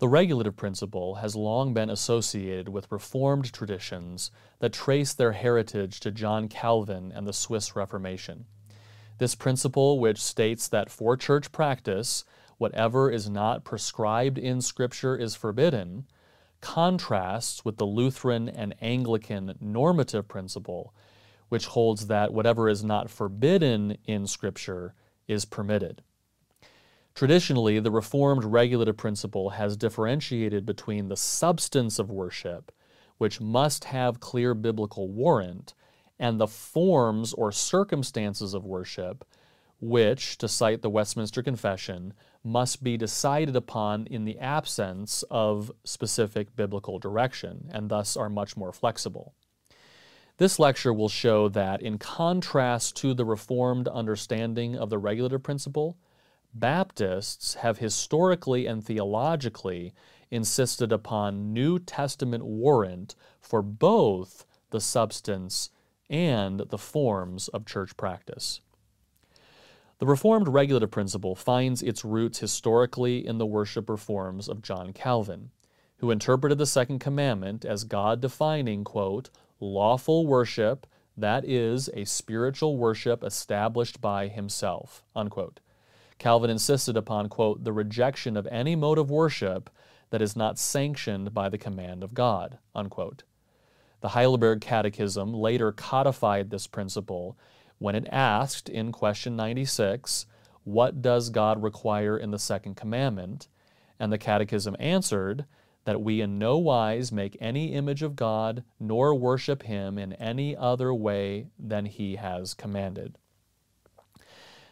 The regulative principle has long been associated with Reformed traditions that trace their heritage to John Calvin and the Swiss Reformation. This principle, which states that for church practice, whatever is not prescribed in Scripture is forbidden, contrasts with the Lutheran and Anglican normative principle, which holds that whatever is not forbidden in Scripture is permitted. Traditionally, the Reformed regulative principle has differentiated between the substance of worship, which must have clear biblical warrant, and the forms or circumstances of worship, which, to cite the Westminster Confession, must be decided upon in the absence of specific biblical direction, and thus are much more flexible. This lecture will show that, in contrast to the Reformed understanding of the regulative principle, Baptists have historically and theologically insisted upon New Testament warrant for both the substance and the forms of church practice. The Reformed regulative principle finds its roots historically in the worship reforms of John Calvin, who interpreted the second commandment as God defining, quote, lawful worship, that is, a spiritual worship established by himself, unquote. Calvin insisted upon, quote, the rejection of any mode of worship that is not sanctioned by the command of God, unquote. The Heidelberg Catechism later codified this principle when it asked in question 96, What does God require in the second commandment? And the Catechism answered that we in no wise make any image of God nor worship him in any other way than he has commanded.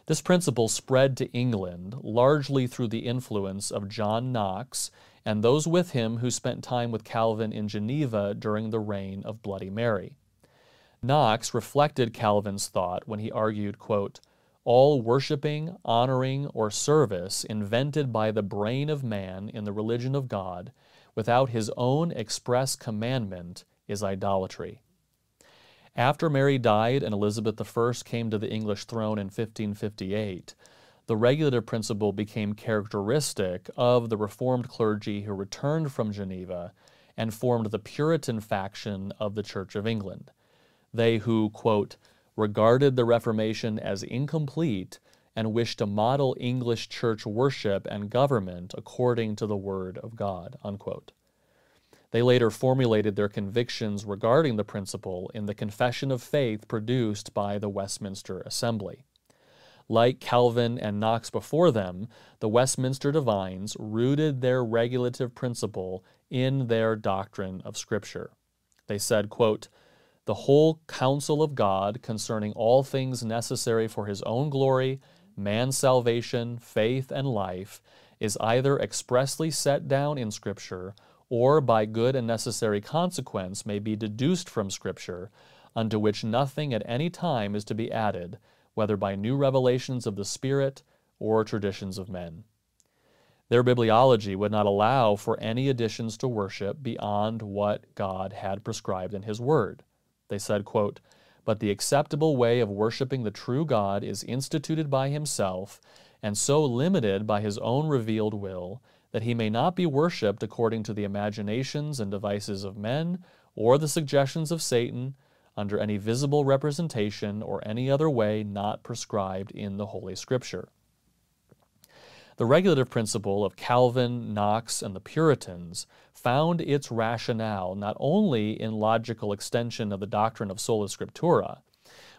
This principle spread to England largely through the influence of John Knox and those with him who spent time with Calvin in Geneva during the reign of Bloody Mary. Knox reflected Calvin's thought when he argued, quote, all worshiping, honoring, or service invented by the brain of man in the religion of God without his own express commandment is idolatry. After Mary died and Elizabeth I came to the English throne in 1558, the regulative principle became characteristic of the Reformed clergy who returned from Geneva and formed the Puritan faction of the Church of England. They who, quote, regarded the Reformation as incomplete and wished to model English church worship and government according to the Word of God, unquote. They later formulated their convictions regarding the principle in the Confession of Faith produced by the Westminster Assembly. Like Calvin and Knox before them, the Westminster Divines rooted their regulative principle in their doctrine of Scripture. They said, quote, The whole counsel of God concerning all things necessary for his own glory, man's salvation, faith, and life is either expressly set down in Scripture or by good and necessary consequence may be deduced from Scripture, unto which nothing at any time is to be added, whether by new revelations of the Spirit or traditions of men. Their bibliology would not allow for any additions to worship beyond what God had prescribed in His Word. They said, quote, But the acceptable way of worshiping the true God is instituted by Himself, and so limited by His own revealed will, that he may not be worshipped according to the imaginations and devices of men, or the suggestions of Satan, under any visible representation or any other way not prescribed in the Holy Scripture. The regulative principle of Calvin, Knox, and the Puritans found its rationale not only in logical extension of the doctrine of sola scriptura,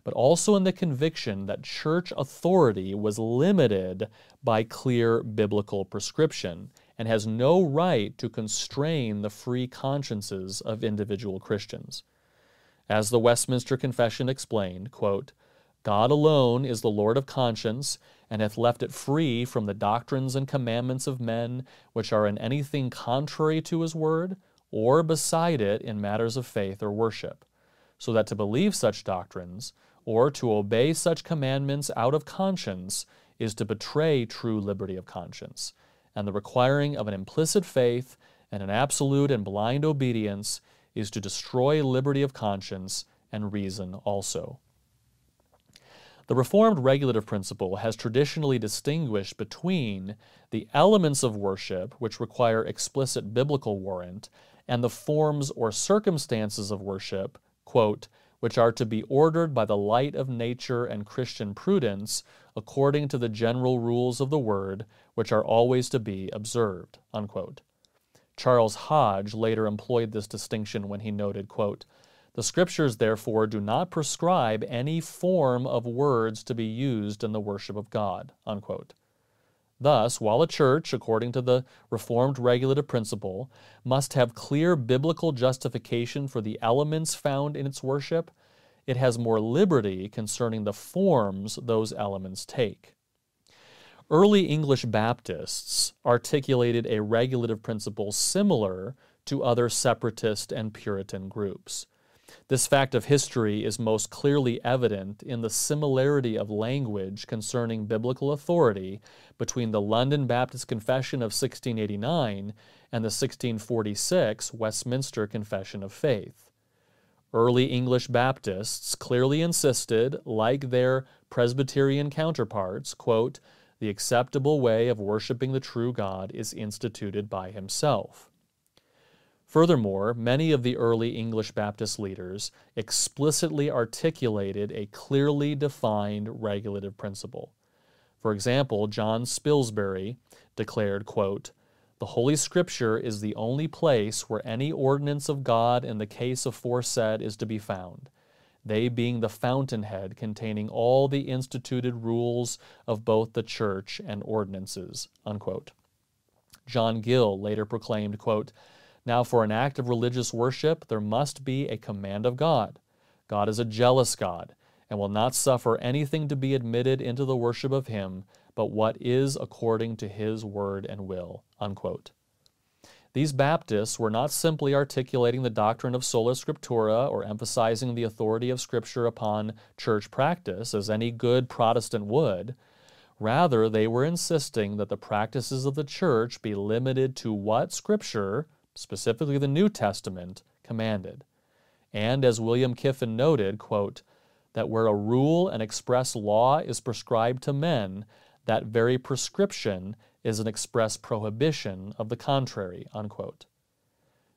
but also in the conviction that church authority was limited by clear biblical prescription and has no right to constrain the free consciences of individual Christians. As the Westminster Confession explained, quote, God alone is the Lord of conscience, and hath left it free from the doctrines and commandments of men which are in anything contrary to his word, or beside it in matters of faith or worship, so that to believe such doctrines, or to obey such commandments out of conscience, is to betray true liberty of conscience, and the requiring of an implicit faith and an absolute and blind obedience is to destroy liberty of conscience and reason also. The Reformed regulative principle has traditionally distinguished between the elements of worship which require explicit biblical warrant and the forms or circumstances of worship, quote, which are to be ordered by the light of nature and Christian prudence according to the general rules of the word, which are always to be observed. Unquote. Charles Hodge later employed this distinction when he noted, quote, the Scriptures, therefore, do not prescribe any form of words to be used in the worship of God. Unquote. Thus, while a church, according to the Reformed regulative principle, must have clear biblical justification for the elements found in its worship, it has more liberty concerning the forms those elements take. Early English Baptists articulated a regulative principle similar to other separatist and Puritan groups. This fact of history is most clearly evident in the similarity of language concerning biblical authority between the London Baptist Confession of 1689 and the 1646 Westminster Confession of Faith. Early English Baptists clearly insisted, like their Presbyterian counterparts, quote, the acceptable way of worshiping the true God is instituted by himself. Furthermore, many of the early English Baptist leaders explicitly articulated a clearly defined regulative principle. For example, John Spilsbury declared, quote, The Holy Scripture is the only place where any ordinance of God in the case aforesaid is to be found, they being the fountainhead containing all the instituted rules of both the church and ordinances. Unquote. John Gill later proclaimed, quote, now, for an act of religious worship, there must be a command of God. God is a jealous God and will not suffer anything to be admitted into the worship of Him but what is according to His word and will. Unquote. These Baptists were not simply articulating the doctrine of sola scriptura or emphasizing the authority of Scripture upon church practice, as any good Protestant would. Rather, they were insisting that the practices of the church be limited to what Scripture, specifically the New Testament, commanded. And as William Kiffin noted, quote, that where a rule and express law is prescribed to men, that very prescription is an express prohibition of the contrary. Unquote.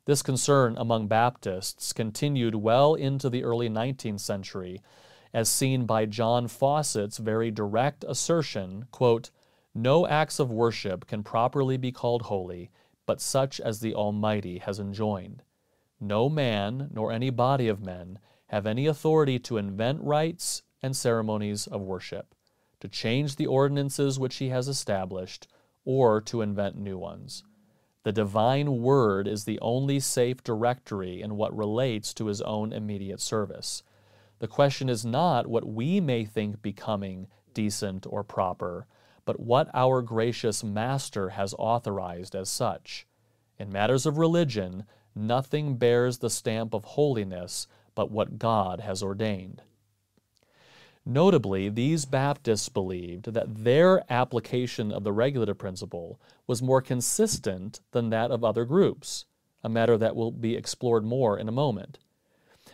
This concern among Baptists continued well into the early 19th century, as seen by John Fawcett's very direct assertion, quote, no acts of worship can properly be called holy but such as the Almighty has enjoined. No man, nor any body of men, have any authority to invent rites and ceremonies of worship, to change the ordinances which he has established, or to invent new ones. The divine word is the only safe directory in what relates to his own immediate service. The question is not what we may think becoming, decent, or proper, but what our gracious Master has authorized as such. In matters of religion, nothing bears the stamp of holiness but what God has ordained. Notably, these Baptists believed that their application of the regulative principle was more consistent than that of other groups, a matter that will be explored more in a moment.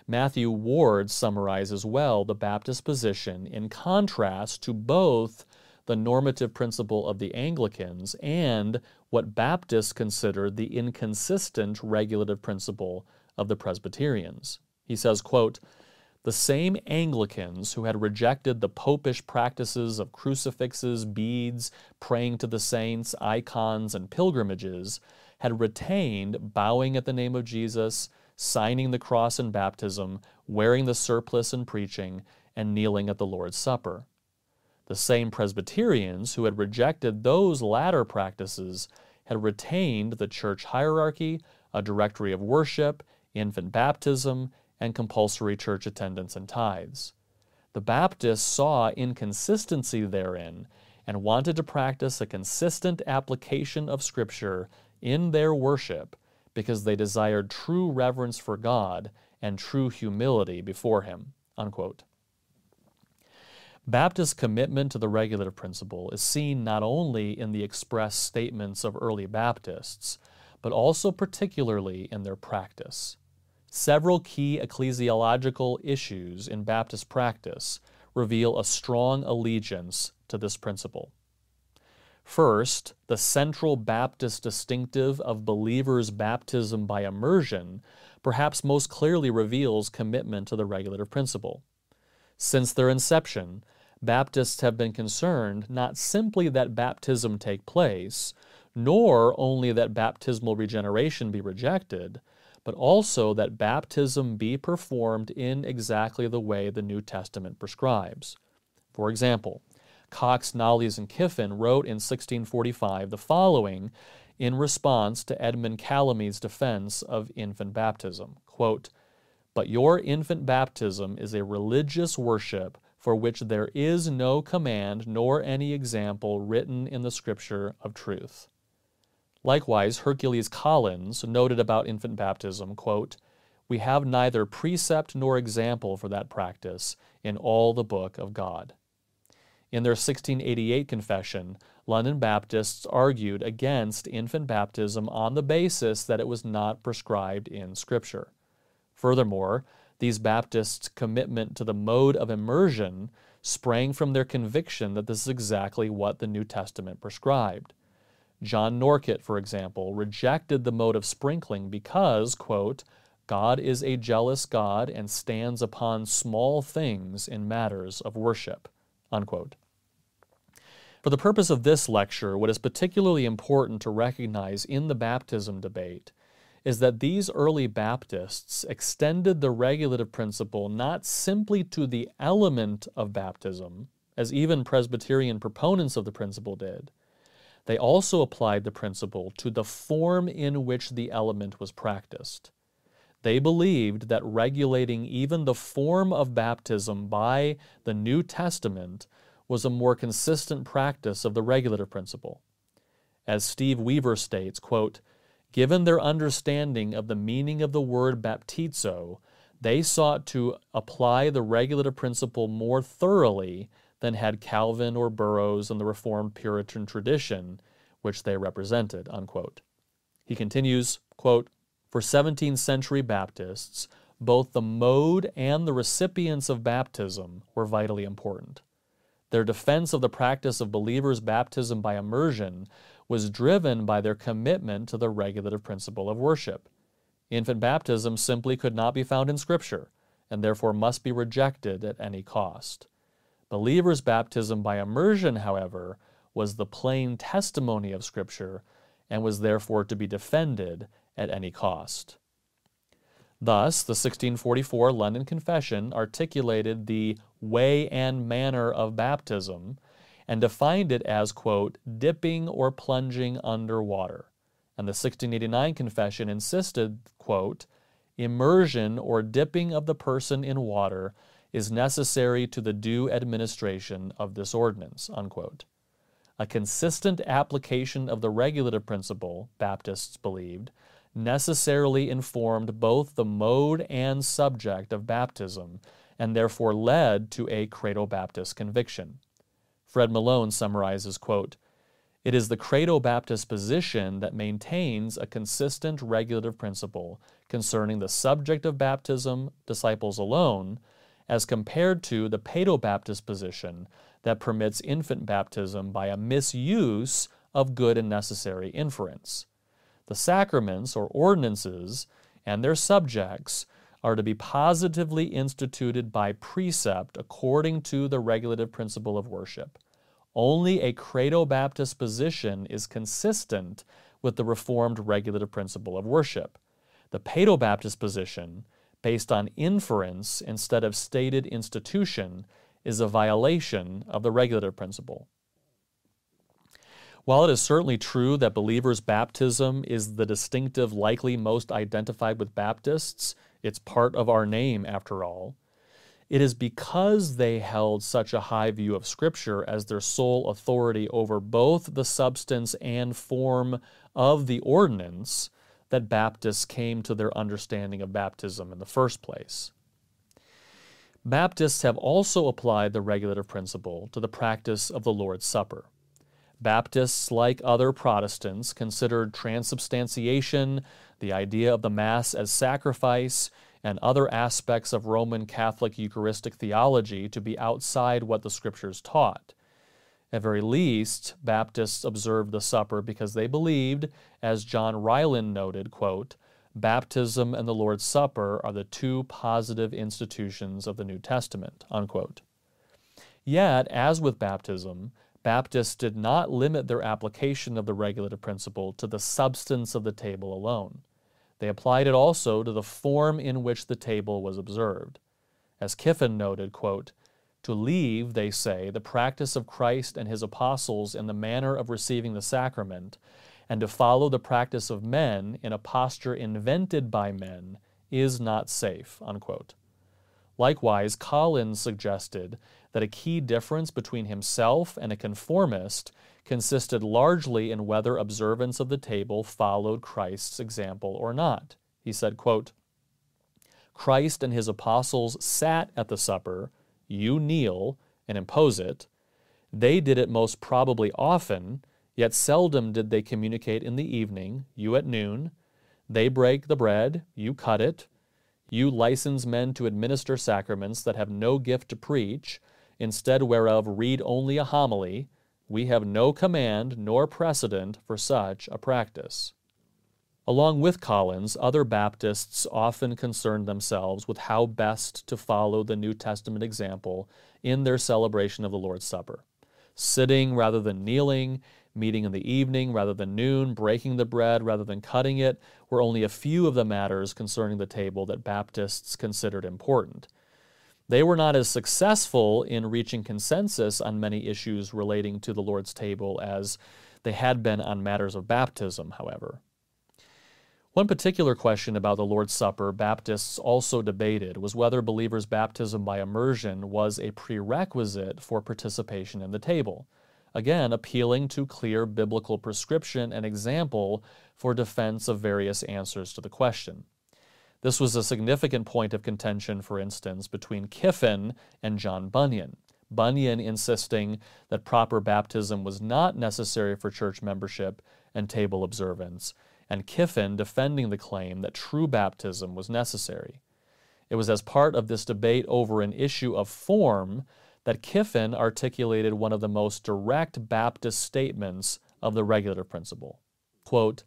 Matthew Ward summarizes well the Baptist position in contrast to both the normative principle of the Anglicans and what Baptists considered the inconsistent regulative principle of the Presbyterians. He says, quote, the same Anglicans who had rejected the popish practices of crucifixes, beads, praying to the saints, icons, and pilgrimages had retained bowing at the name of Jesus, signing the cross in baptism, wearing the surplice in preaching, and kneeling at the Lord's Supper. The same Presbyterians who had rejected those latter practices had retained the church hierarchy, a directory of worship, infant baptism, and compulsory church attendance and tithes. The Baptists saw inconsistency therein and wanted to practice a consistent application of Scripture in their worship because they desired true reverence for God and true humility before Him. Unquote. Baptist commitment to the regulative principle is seen not only in the express statements of early Baptists, but also particularly in their practice. Several key ecclesiological issues in Baptist practice reveal a strong allegiance to this principle. First, the central Baptist distinctive of believers' baptism by immersion perhaps most clearly reveals commitment to the regulative principle. Since their inception, Baptists have been concerned not simply that baptism take place, nor only that baptismal regeneration be rejected, but also that baptism be performed in exactly the way the New Testament prescribes. For example, Cox, Knollys, and Kiffin wrote in 1645 the following in response to Edmund Calamy's defense of infant baptism quote, But your infant baptism is a religious worship for which there is no command nor any example written in the Scripture of truth. Likewise, Hercules Collins noted about infant baptism, quote, We have neither precept nor example for that practice in all the book of God. In their 1688 confession, London Baptists argued against infant baptism on the basis that it was not prescribed in Scripture. Furthermore, these Baptists' commitment to the mode of immersion sprang from their conviction that this is exactly what the New Testament prescribed. John Norcott, for example, rejected the mode of sprinkling because, quote, God is a jealous God and stands upon small things in matters of worship. Unquote. For the purpose of this lecture, what is particularly important to recognize in the baptism debate is that these early Baptists extended the regulative principle not simply to the element of baptism, as even Presbyterian proponents of the principle did. They also applied the principle to the form in which the element was practiced. They believed that regulating even the form of baptism by the New Testament was a more consistent practice of the regulative principle. As Steve Weaver states, quote, Given their understanding of the meaning of the word baptizo, they sought to apply the regulative principle more thoroughly than had Calvin or Burroughs and the Reformed Puritan tradition which they represented. Unquote. He continues, quote, For 17th century Baptists, both the mode and the recipients of baptism were vitally important. Their defense of the practice of believers' baptism by immersion was driven by their commitment to the regulative principle of worship. Infant baptism simply could not be found in Scripture, and therefore must be rejected at any cost. Believers' baptism by immersion, however, was the plain testimony of Scripture and was therefore to be defended at any cost. Thus, the 1644 London Confession articulated the way and manner of baptism and defined it as, quote, dipping or plunging under water. And the 1689 Confession insisted, quote, immersion or dipping of the person in water is necessary to the due administration of this ordinance, unquote. A consistent application of the regulative principle, Baptists believed, necessarily informed both the mode and subject of baptism and therefore led to a Credo Baptist conviction. Fred Malone summarizes, quote, It is the Credo Baptist position that maintains a consistent regulative principle concerning the subject of baptism, disciples alone, as compared to the Paedo Baptist position that permits infant baptism by a misuse of good and necessary inference. The sacraments or ordinances and their subjects are to be positively instituted by precept according to the regulative principle of worship. Only a Credo Baptist position is consistent with the Reformed regulative principle of worship. The Paedo Baptist position, based on inference instead of stated institution, is a violation of the regulative principle. While it is certainly true that believers' baptism is the distinctive likely most identified with Baptists, it's part of our name, after all. It is because they held such a high view of Scripture as their sole authority over both the substance and form of the ordinance that Baptists came to their understanding of baptism in the first place. Baptists have also applied the regulative principle to the practice of the Lord's Supper. Baptists, like other Protestants, considered transubstantiation, the idea of the Mass as sacrifice, and other aspects of Roman Catholic Eucharistic theology to be outside what the Scriptures taught. At very least, Baptists observed the supper because they believed, as John Ryland noted, quote, baptism and the Lord's Supper are the two positive institutions of the New Testament. Unquote. Yet, as with baptism, Baptists did not limit their application of the regulative principle to the substance of the table alone. They applied it also to the form in which the table was observed. As Kiffin noted, quote, to leave, they say, the practice of Christ and his apostles in the manner of receiving the sacrament, and to follow the practice of men in a posture invented by men, is not safe. Unquote. Likewise, Collins suggested that a key difference between himself and a conformist consisted largely in whether observance of the table followed Christ's example or not. He said, quote, Christ and his apostles sat at the supper, you kneel and impose it. They did it most probably often, yet seldom did they communicate in the evening, you at noon. They break the bread, you cut it. You license men to administer sacraments that have no gift to preach, instead whereof read only a homily, we have no command nor precedent for such a practice. Along with Collins, other Baptists often concerned themselves with how best to follow the New Testament example in their celebration of the Lord's Supper. Sitting rather than kneeling, meeting in the evening rather than noon, breaking the bread rather than cutting it, were only a few of the matters concerning the table that Baptists considered important. They were not as successful in reaching consensus on many issues relating to the Lord's table as they had been on matters of baptism, however. One particular question about the Lord's Supper Baptists also debated was whether believers' baptism by immersion was a prerequisite for participation in the table again appealing to clear biblical prescription and example for defense of various answers to the question. This was a significant point of contention, for instance, between Kiffin and John Bunyan. Bunyan insisting that proper baptism was not necessary for church membership and table observance, and Kiffin defending the claim that true baptism was necessary. It was as part of this debate over an issue of form that Kiffin articulated one of the most direct Baptist statements of the regulative principle. Quote,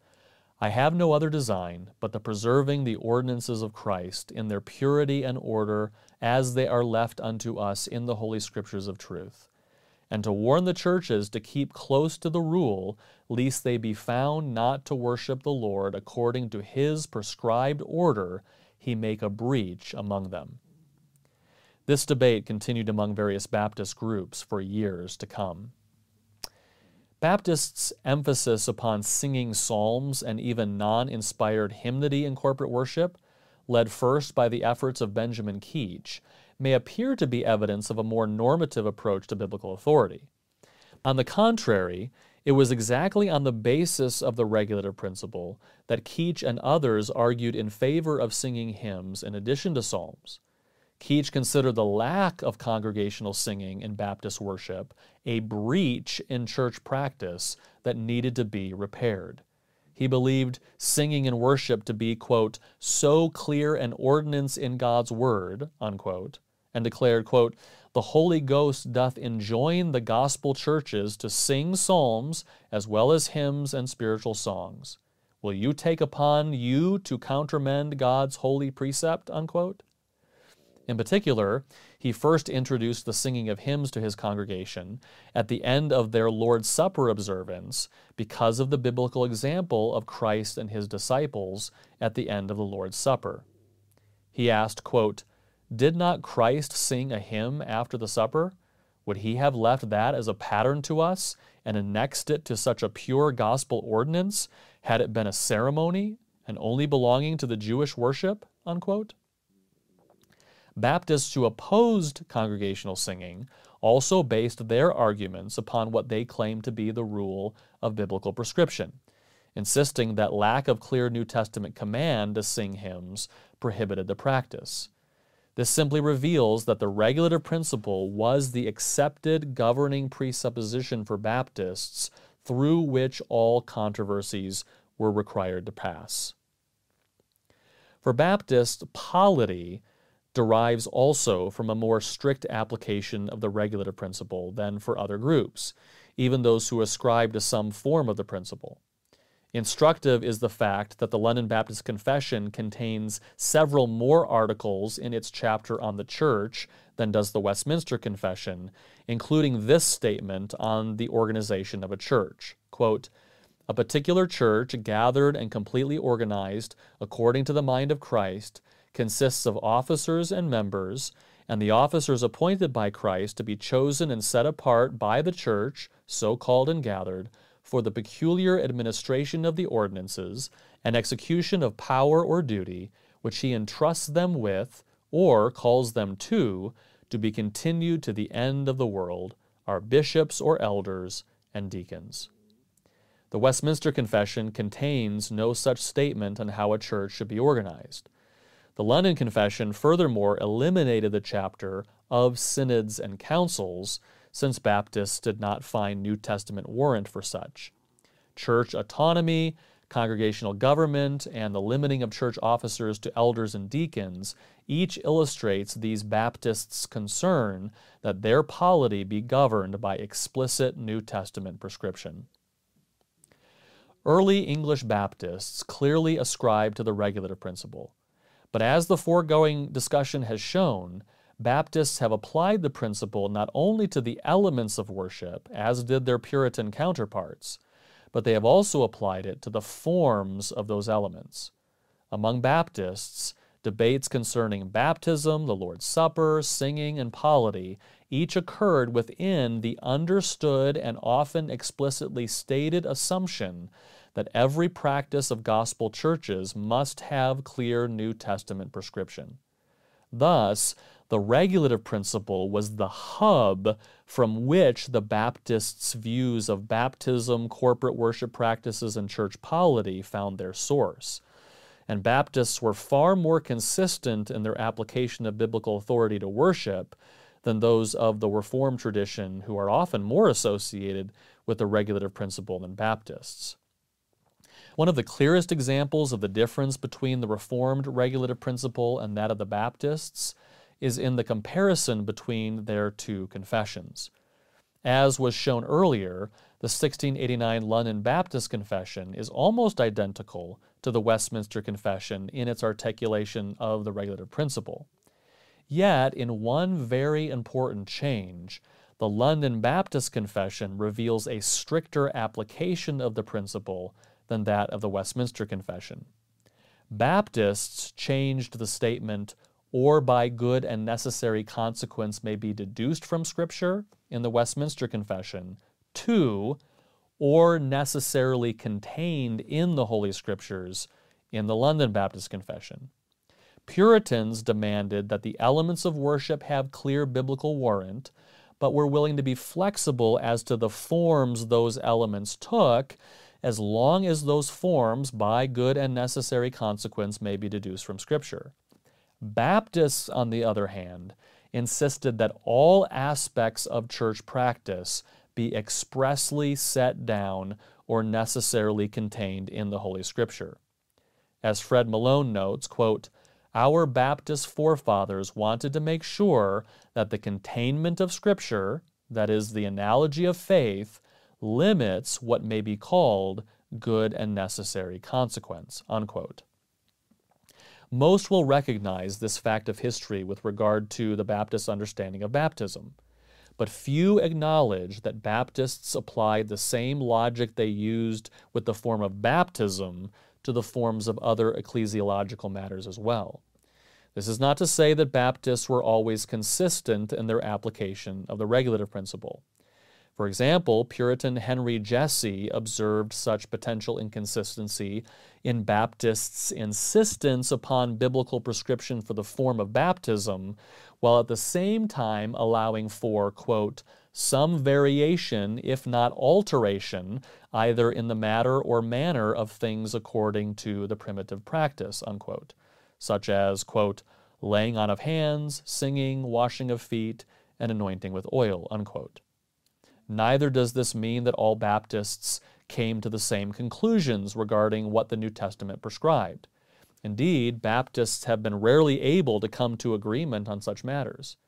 I have no other design but the preserving the ordinances of Christ in their purity and order as they are left unto us in the Holy Scriptures of truth, and to warn the churches to keep close to the rule, lest they be found not to worship the Lord according to his prescribed order, he make a breach among them. This debate continued among various Baptist groups for years to come. Baptists' emphasis upon singing psalms and even non inspired hymnody in corporate worship, led first by the efforts of Benjamin Keach, may appear to be evidence of a more normative approach to biblical authority. On the contrary, it was exactly on the basis of the regulative principle that Keach and others argued in favor of singing hymns in addition to psalms. Keach considered the lack of congregational singing in Baptist worship a breach in church practice that needed to be repaired. He believed singing and worship to be, quote, so clear an ordinance in God's word, unquote, and declared, quote, the Holy Ghost doth enjoin the gospel churches to sing psalms as well as hymns and spiritual songs. Will you take upon you to countermand God's holy precept, unquote? In particular, he first introduced the singing of hymns to his congregation at the end of their Lord's Supper observance because of the biblical example of Christ and his disciples at the end of the Lord's Supper. He asked, quote, Did not Christ sing a hymn after the supper? Would he have left that as a pattern to us and annexed it to such a pure gospel ordinance had it been a ceremony and only belonging to the Jewish worship? Unquote. Baptists who opposed congregational singing also based their arguments upon what they claimed to be the rule of biblical prescription, insisting that lack of clear New Testament command to sing hymns prohibited the practice. This simply reveals that the regulative principle was the accepted governing presupposition for Baptists through which all controversies were required to pass. For Baptists, polity derives also from a more strict application of the regulative principle than for other groups, even those who ascribe to some form of the principle. Instructive is the fact that the London Baptist Confession contains several more articles in its chapter on the church than does the Westminster Confession, including this statement on the organization of a church. Quote, a particular church, gathered and completely organized according to the mind of Christ, consists of officers and members, and the officers appointed by Christ to be chosen and set apart by the church, so called and gathered, for the peculiar administration of the ordinances and execution of power or duty which he entrusts them with or calls them to, to be continued to the end of the world, are bishops or elders and deacons. The Westminster Confession contains no such statement on how a church should be organized. The London Confession furthermore eliminated the chapter of synods and councils since Baptists did not find New Testament warrant for such. Church autonomy, congregational government, and the limiting of church officers to elders and deacons each illustrates these Baptists' concern that their polity be governed by explicit New Testament prescription. Early English Baptists clearly ascribed to the regulative principle, but as the foregoing discussion has shown, Baptists have applied the principle not only to the elements of worship, as did their Puritan counterparts, but they have also applied it to the forms of those elements. Among Baptists, debates concerning baptism, the Lord's Supper, singing, and polity each occurred within the understood and often explicitly stated assumption that every practice of gospel churches must have clear New Testament prescription. Thus, the regulative principle was the hub from which the Baptists' views of baptism, corporate worship practices, and church polity found their source. And Baptists were far more consistent in their application of biblical authority to worship than those of the Reformed tradition, who are often more associated with the regulative principle than Baptists. One of the clearest examples of the difference between the Reformed regulative principle and that of the Baptists is in the comparison between their two confessions. As was shown earlier, the 1689 London Baptist Confession is almost identical to the Westminster Confession in its articulation of the regulative principle. Yet, in one very important change, the London Baptist Confession reveals a stricter application of the principle than that of the Westminster Confession. Baptists changed the statement or by good and necessary consequence may be deduced from Scripture in the Westminster Confession, to, or necessarily contained in the Holy Scriptures in the London Baptist Confession. Puritans demanded that the elements of worship have clear biblical warrant, but were willing to be flexible as to the forms those elements took, as long as those forms, by good and necessary consequence, may be deduced from Scripture. Baptists, on the other hand, insisted that all aspects of church practice be expressly set down or necessarily contained in the Holy Scripture. As Fred Malone notes, quote, our Baptist forefathers wanted to make sure that the containment of Scripture, that is, the analogy of faith, limits what may be called good and necessary consequence. Unquote. Most will recognize this fact of history with regard to the Baptist understanding of baptism. But few acknowledge that Baptists applied the same logic they used with the form of baptism to the forms of other ecclesiological matters as well. This is not to say that Baptists were always consistent in their application of the regulative principle. For example, Puritan Henry Jessey observed such potential inconsistency in Baptists' insistence upon biblical prescription for the form of baptism, while at the same time allowing for, quote, some variation, if not alteration, either in the matter or manner of things according to the primitive practice, unquote, such as, quote, laying on of hands, singing, washing of feet, and anointing with oil, unquote. Neither does this mean that all Baptists came to the same conclusions regarding what the New Testament prescribed. Indeed, Baptists have been rarely able to come to agreement on such matters.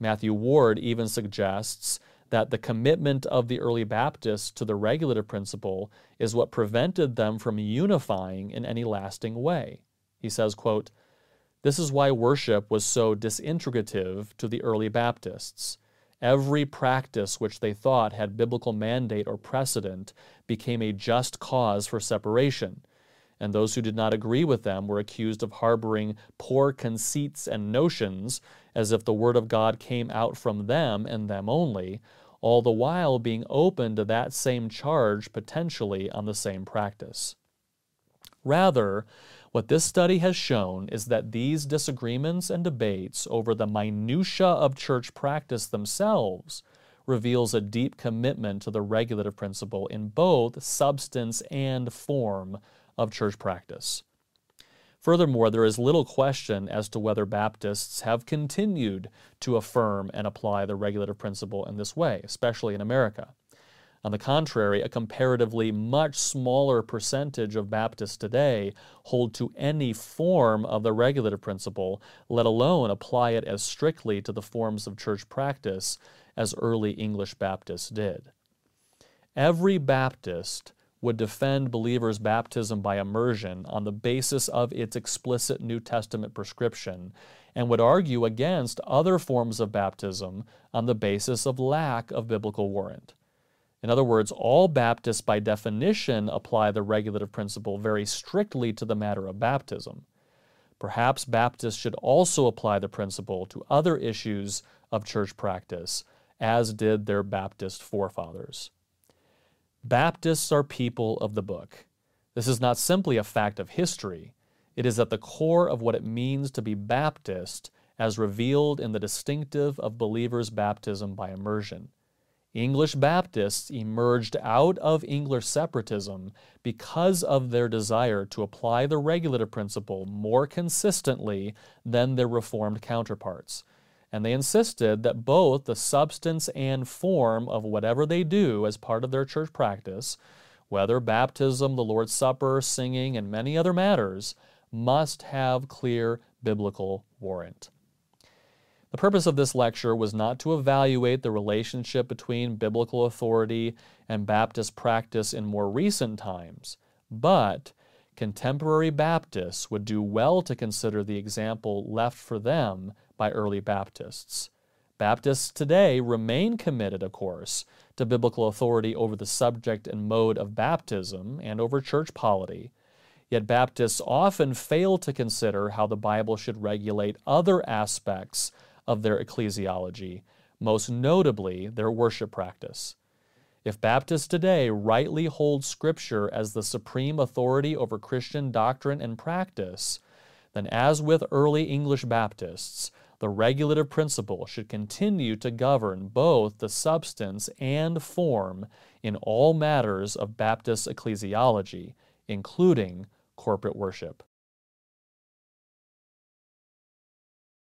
Matthew Ward even suggests that the commitment of the early Baptists to the regulative principle is what prevented them from unifying in any lasting way. He says, quote, This is why worship was so disintegrative to the early Baptists. Every practice which they thought had biblical mandate or precedent became a just cause for separation, and those who did not agree with them were accused of harboring poor conceits and notions, as if the Word of God came out from them and them only, all the while being open to that same charge potentially on the same practice. Rather, what this study has shown is that these disagreements and debates over the minutiae of church practice themselves reveals a deep commitment to the regulative principle in both substance and form of church practice. Furthermore, there is little question as to whether Baptists have continued to affirm and apply the regulative principle in this way, especially in America. On the contrary, a comparatively much smaller percentage of Baptists today hold to any form of the regulative principle, let alone apply it as strictly to the forms of church practice as early English Baptists did. Every Baptist would defend believers' baptism by immersion on the basis of its explicit New Testament prescription and would argue against other forms of baptism on the basis of lack of biblical warrant. In other words, all Baptists by definition apply the regulative principle very strictly to the matter of baptism. Perhaps Baptists should also apply the principle to other issues of church practice, as did their Baptist forefathers. Baptists are people of the book. This is not simply a fact of history, it is at the core of what it means to be Baptist as revealed in the distinctive of believers' baptism by immersion. English Baptists emerged out of English separatism because of their desire to apply the regulative principle more consistently than their Reformed counterparts. And they insisted that both the substance and form of whatever they do as part of their church practice, whether baptism, the Lord's Supper, singing, and many other matters, must have clear biblical warrant. The purpose of this lecture was not to evaluate the relationship between biblical authority and Baptist practice in more recent times, but contemporary Baptists would do well to consider the example left for them by early Baptists. Baptists today remain committed, of course, to biblical authority over the subject and mode of baptism and over church polity. Yet Baptists often fail to consider how the Bible should regulate other aspects of their ecclesiology, most notably their worship practice. If Baptists today rightly hold Scripture as the supreme authority over Christian doctrine and practice, then, as with early English Baptists, the regulative principle should continue to govern both the substance and form in all matters of Baptist ecclesiology, including corporate worship.